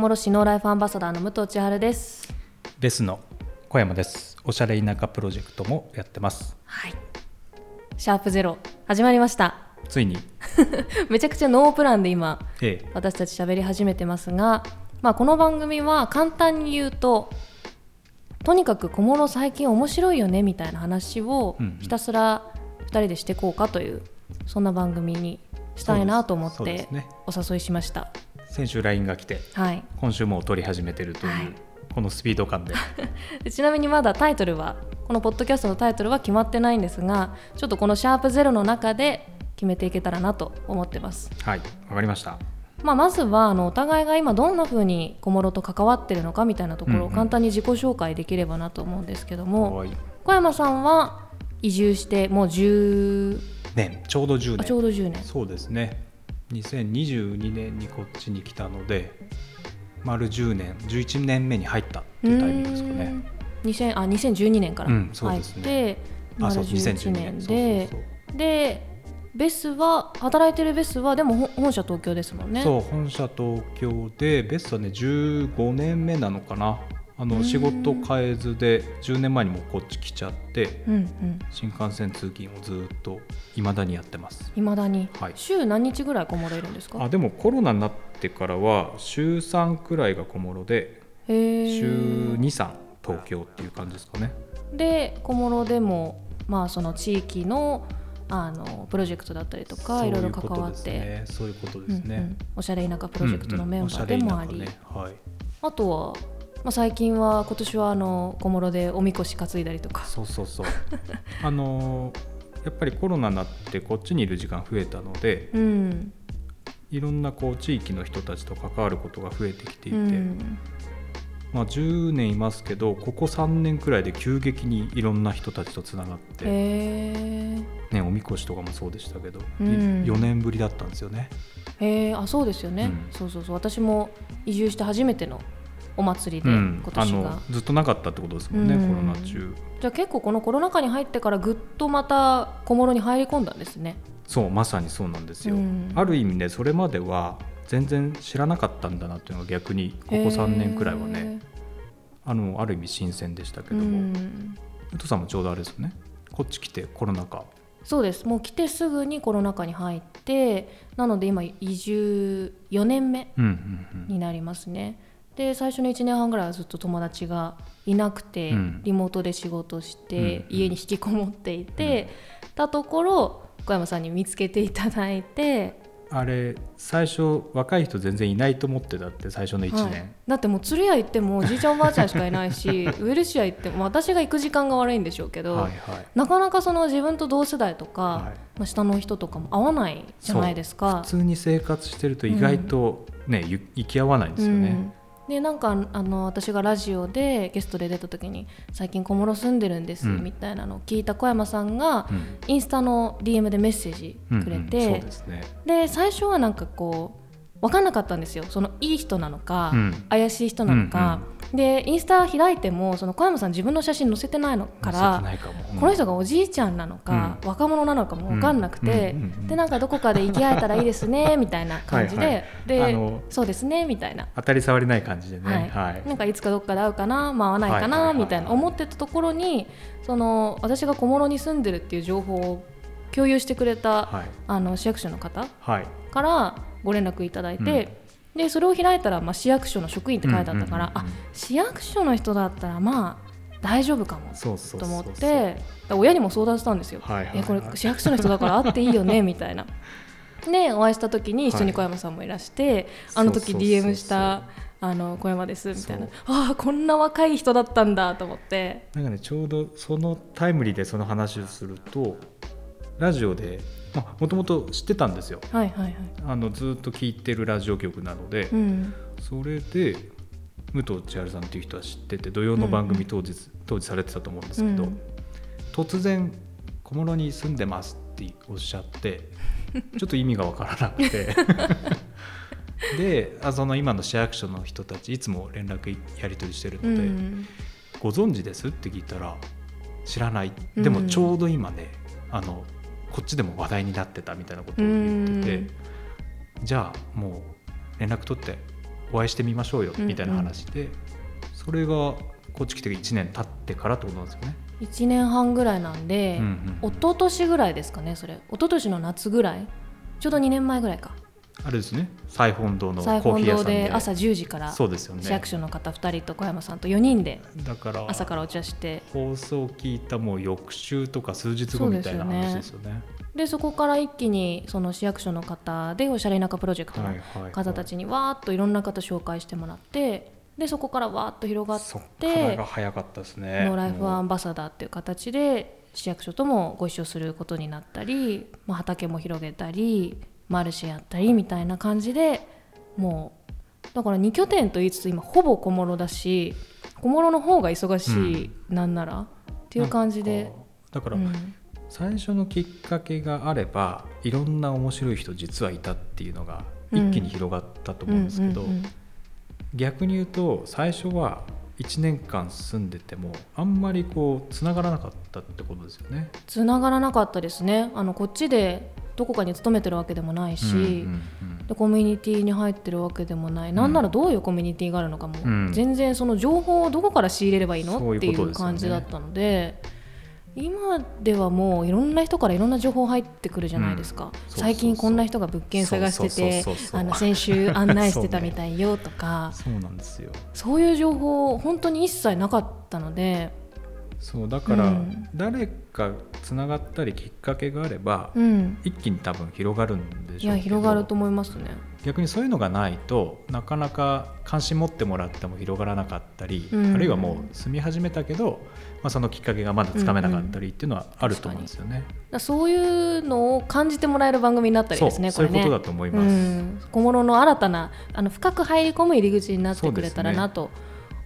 諸市ノーライフアンバサダーの武藤千春です。ベスの小山です。おしゃれ田舎プロジェクトもやってます。はい。シャープゼロ始まりました。ついに。めちゃくちゃノープランで今ええ。私たち喋り始めてますが、まあ、この番組は簡単に言うととにかく小諸最近面白いよねみたいな話をひたすら2人でしていこうかというそんな番組にしたいなと思ってお誘いしました。先週 LINE が来てはい。今週もう撮り始めてるという、はい。このスピード感で。で ちなみにまだタイトルはこのポッドキャストのタイトルは決まってないんですがちょっとこの「シャープゼロの中で決めていけたらなと思ってます。はい。わかりました。まあ、まずはあのお互いが今どんな風に小諸と関わってるのかみたいなところうんうん。を簡単に自己紹介できればなと思うんですけども、はい。小山さんは移住してもう10年。ちょうど10年。あちょうど10年。そうですね2022年にこっちに来たので丸10年11年目に入ったっていうタイミングですかね。うーん2000あ2012年から入っですね。て、あそう丸11 2012年年ででベスは働いてるベスはでもほ本社東京ですもんね。そう本社東京でベストはね15年目なのかなあうん。の仕事変えずで10年前にもうこっち来ちゃってうんうん。新幹線通勤をずっといまだにやってます。いまだに、はい。週何日ぐらい小諸いるんですか？あでもコロナになってからは週3くらいが小諸でへー。週23東京っていう感じですかね。で小諸でもまあその地域のあのプロジェクトだったりとかいろいろ関わって。そういうことうんですね。うんおしゃれ田舎プロジェクトのメンバーでもあり、うんうんね。はい。あとは、まあ、最近は今年はあの小諸でおみこし担いだりとか。そうそうそう。あのーやっぱりコロナになってこっちにいる時間増えたのでうん。いろんなこう地域の人たちと関わることが増えてきていて、うん。まあ、10年いますけどここ3年くらいで急激にいろんな人たちとつながって、ね、おみこしとかもそうでしたけど、うん。4年ぶりだったんですよね。へえあそうですよね、うん。そうそうそう。私も移住して初めてのお祭りで、うん。今年が。あのずっとなかったってことですもんね、うん。コロナ中。じゃあ結構このコロナ禍に入ってからぐっとまた小諸に入り込んだんですね。そうまさにそうなんですよ、うん。ある意味ねそれまでは全然知らなかったんだなっていうのが逆にここ3年くらいはねあのある意味新鮮でしたけども。ん。宇藤さんもちょうどあれですよね。こっち来てコロナ禍。そうです。もう来てすぐにコロナ禍に入ってなので今移住4年目うんうんうん。になりますねで最初の1年半ぐらいはずっと友達がいなくて、うん。リモートで仕事して、うんうん。家に引きこもっていて、たところ小山さんに見つけていただいて、あれ最初若い人全然いないと思ってたって最初の1年、はい。だってもう鶴屋行ってもおじいちゃんおばあちゃんしかいないし ウエルシア行っても私が行く時間が悪いんでしょうけど、はいはい。なかなかその自分と同世代とか、はい。まあ、下の人とかも合わないじゃないですか。普。通に生活してると意外とね、ゆ行き合わないんですよね、うんでなんかあの私がラジオでゲストで出た時に「最近小諸住んでるんです」うん。みたいなのを聞いた小山さんが、うん。インスタの DM でメッセージうんくれて、で最初はなんかこう分かんなかったんですよ。そのいい人なのか、うん。怪しい人なのか、でインスタ開いてもその小山さん自分の写真載せてないのからこの人がおじいちゃんなのか、若者なのかも分かんなくて、うんうんうんうん。でなんかどこかで行き合えたらいいですねみたいな感じで。はいはい。でそうですねみたいな。当たり障りない感じでね。はい。はい、なんかいつかどっかで会うかな、まあ、会わないかな、はいはいはいはい。みたいな思ってたところにその私が小諸に住んでるっていう情報を共有してくれた、はい。あの市役所の方はい。からご連絡いただいて、でそれを開いたら、まあ、市役所の職員って書いてあったから、うんうんうんうん。あ市役所の人だったらまあ大丈夫かもと思って親にも相談したんですよ。はいはいはい。えこれ市役所の人だから会っていいよね みたいな。でお会いした時に一緒に小山さんもいらして、あの時 DM したあの小山ですみたいな。ああこんな若い人だったんだと思って。なんかねちょうどそのタイムリーでその話をするとラジオでもともと知ってたんですよ。はいはいはい。あのずっと聞いてるラジオ局なので、うん。それで武藤千春さんっていう人は知ってて土曜の番組当日、当時されてたと思うんですけど、うん。突然「小諸に住んでます」っておっしゃって ちょっと意味が分からなくて。であその今の市役所の人たちいつも連絡やり取りしてるうので、んご存知です？って聞いたら知らない。うん。でもちょうど今ね、あのこっちでも話題になってたみたいなことを言ってて、じゃあもう連絡取ってお会いしてみましょうようんみたいな話で、それがこっち来て1年経ってからってことなんですよね。1年半ぐらいなんで、うんうんうん。一昨年ぐらいですかねそれ。一昨年の夏ぐらい。ちょうど2年前ぐらいかあれですね。西本堂のコーヒー屋さんで。で朝10時からそうですよね。市役所の方2人と小山さんと4人でだから朝からお茶して。放送聞いたもう翌週とか数日後みたいな話ですよね。でそこから一気にその市役所の方でおしゃれ田舎プロジェクトの方たちにわーっといろんな方紹介してもらってでそこからわーっと広がってが早かったですね。ノーライフアンバサダーっていう形で市役所ともご一緒することになったり、まあ、畑も広げたりマルシェやったりみたいな感じでもうだから2拠点と言いつつ今ほぼ小諸だし小諸の方が忙しい、なんならっていう感じで。だから、うん。最初のきっかけがあればいろんな面白い人実はいたっていうのが一気に広がったと思うんですけど、うんうんうん逆に言うと最初は1年間住んでてもあんまりこうつながらなかったってことですよね。つながらなかったですね。あのこっちでどこかに勤めてるわけでもないし、うんうんでコミュニティに入ってるわけでもない、なんならどういうコミュニティがあるのかも、うん全然その情報をどこから仕入れればいいのっていう感じだったので今ではもういろんな人からいろんな情報入ってくるじゃないですか、そうそうそう。最近こんな人が物件探してて先週案内してたみたいよとか。そうなんですよ。そういう情報本当に一切なかったので、そうだから、うん。誰かつながったりきっかけがあれば、うん、一気に多分広がるんでしょういや広がると思いますね。逆にそういうのがないとなかなか関心持ってもらっても広がらなかったり、うん。あるいはもう住み始めたけど、まあ、そのきっかけがまだつかめなかったりっていうのはあると思うんですよね。だからそういうのを感じてもらえる番組になったりですね、そういうことだと思います。うん、小諸の新たなあの深く入り込む入り口になってくれたらなと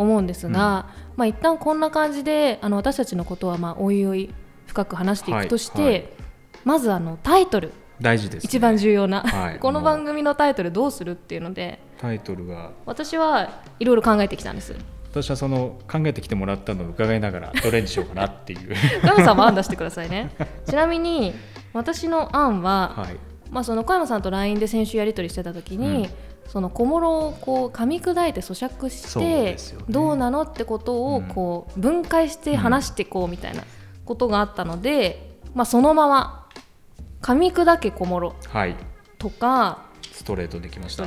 思うんですが、まあ一旦こんな感じであの私たちのことはまあおいおい深く話していくとして、はい。はいまずあのタイトル。大事です、ね、一番重要な、はい。この番組のタイトルどうするっていうのでタイトルが。私はいろいろ考えてきたんです。私はその考えてきてもらったのを伺いながらどれにしようかなっていう。小山さんも案出してくださいね。ちなみに私の案は、はい。まあ、その小山さんと LINE で先週やり取りしてた時に、その小諸をこう噛み砕いて咀嚼してどうなのってことをうん。こう分解して話していこうみたいなことがあったので、まあ、そのまま「噛み砕け小諸はい」とかストレートできまスした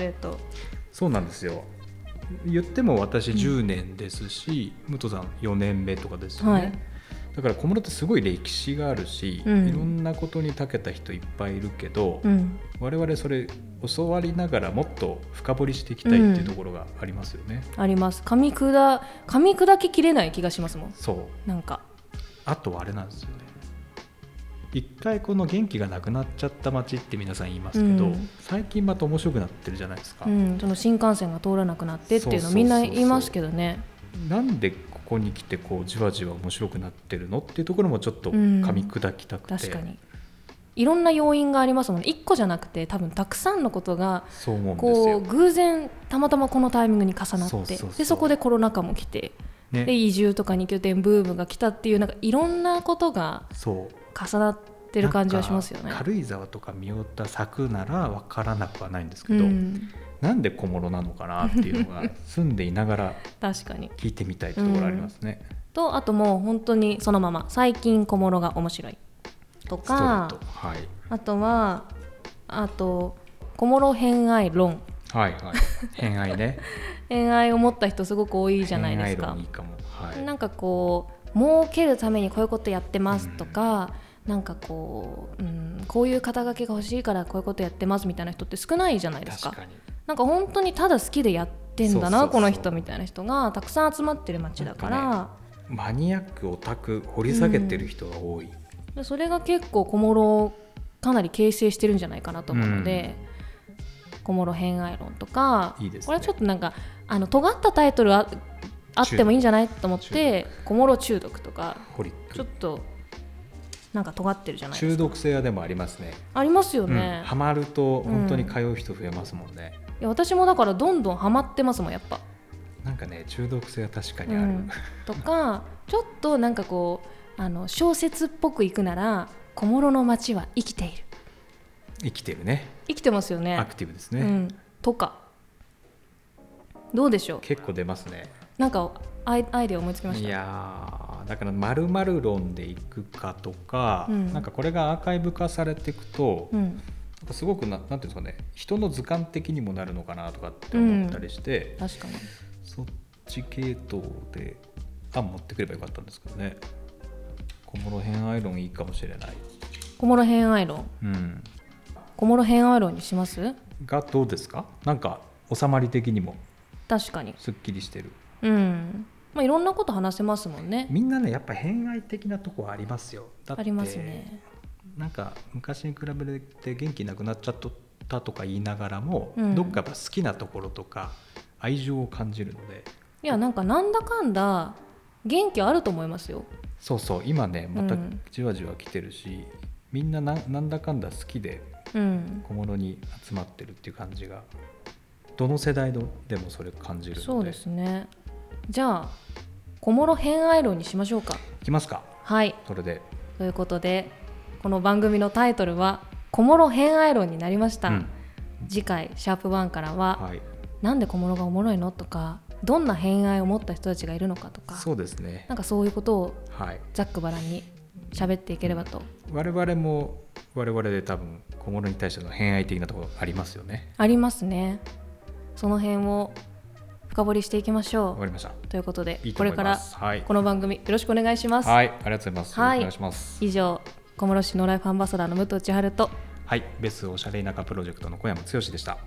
そうなんですよ。言っても私10年ですし、武藤さん4年目とかですよね、はいだから小室ってすごい歴史があるし、うん。いろんなことに長けた人いっぱいいるけど、うん。我々それ教わりながらもっと深掘りしていきたいっていうところがありますよね、あります。噛み砕噛み砕ききれない気がしますもん。そう。なんか。あとはあれなんですよね。一回この元気がなくなっちゃった街って皆さん言いますけど、うん。最近また面白くなってるじゃないですか、うん、その新幹線が通らなくなってっていうのみんな言いますけどね。なんでここに来てこうじわじわ面白くなってるのっていうところもちょっとうん。噛み砕きたくて、確かに。いろんな要因がありますもんね。1個じゃなくて多分たくさんのことがこうよ。偶然たまたまこのタイミングに重なってでそこでコロナ禍も来て、ね。で移住とか2拠点ブームが来たっていうなんかいろんなことが重なってる感じはしますよね。軽井沢とか三代田咲くなら分からなくはないんですけど、うん、なんで小諸なのかなっていうのが 住んでいながら確かに。聞いてみたいところありますね。とあともう本当にそのまま最近小諸が面白い。とかトはい。あとはあと小諸偏愛論。はいはい。偏愛ね。偏愛を持った人すごく多いじゃないですか。いいかも。はい。なんかこう儲けるためにこういうことやってますとか、なんかこう、うん、こういう肩書きが欲しいからこういうことやってますみたいな人って少ないじゃないですか。確かになんか本当にただ好きでやってんだなこの人みたいな人がたくさん集まってる街だから、なんマニアックオタク掘り下げてる人が多い、でそれが結構小諸をかなり形成してるんじゃないかなと思うので、小諸偏愛論とかね。これはちょっとなんかあの尖ったタイトルああってもいいんじゃないと思って小諸中毒とかちょっとなんか尖ってるじゃない中毒性はでもありますね。ありますようん。ね、ハマると本当に通う人増えますもんね、いや私もだからどんどんハマってますもんやっぱ、なんかね中毒性は確かにある、うん、とかちょっとなんかこうあの小説っぽくいくなら小諸の街は生きている。生きてるね。生きてますよアねクティブですね、うん、とか。どうでしょう？結構出ますね。なんかアイアイデア思いつきました？いやーだから〇〇論でいくかとか、うん。なんかこれがアーカイブ化されていくと、うんかすごくななんていうんですかね人の図鑑的にもなるのかなとかって思ったりして、確かに。そっち系統で案持ってくればよかったんですけどね。小諸編アイロンいいかもしれない、小諸編アイロン？うん、小諸編アイロンにします？がどうですか？なんか収まり的にも。確かに。すっきりしてる。うん。まあいろんなこと話せますもんね。みんなねやっぱ偏愛的なとこありますよ。だってありますねなんか昔に比べて元気なくなっちゃったとか言いながらも、うん。どっかやっぱ好きなところとか愛情を感じるので。いやなんかなんだかんだ元気あると思いますよ。そうそう今ねまたうん。じわじわ来てるし、みんなななんだかんだ好きでうん。小物に集まってるっていう感じがどの世代のでもそれ感じるので。そうですね。じゃあ小諸編アイロンにしましょうか。いきますか。はい。それで、ということでこの番組のタイトルは「小諸編アイロン」になりました、うん。次回シャープ1からは、はい、なんで小諸がおもろいの？とかどんな偏愛を持った人たちがいるのかとかそうですね。なんかそういうことをはい。ざっくばらんに喋っていければと。我々も我々で多分小物に対しての偏愛的なところありますよね。ありますね。その辺を深掘りしていきましょう。わかりました。ということでこれからこの番組よろしくお願いします、はい。ありがとうございます、はい。お願いします。以上小室市のライフアンバサダーの武藤千春とはいベスおしゃれ田舎プロジェクトの小山剛でした。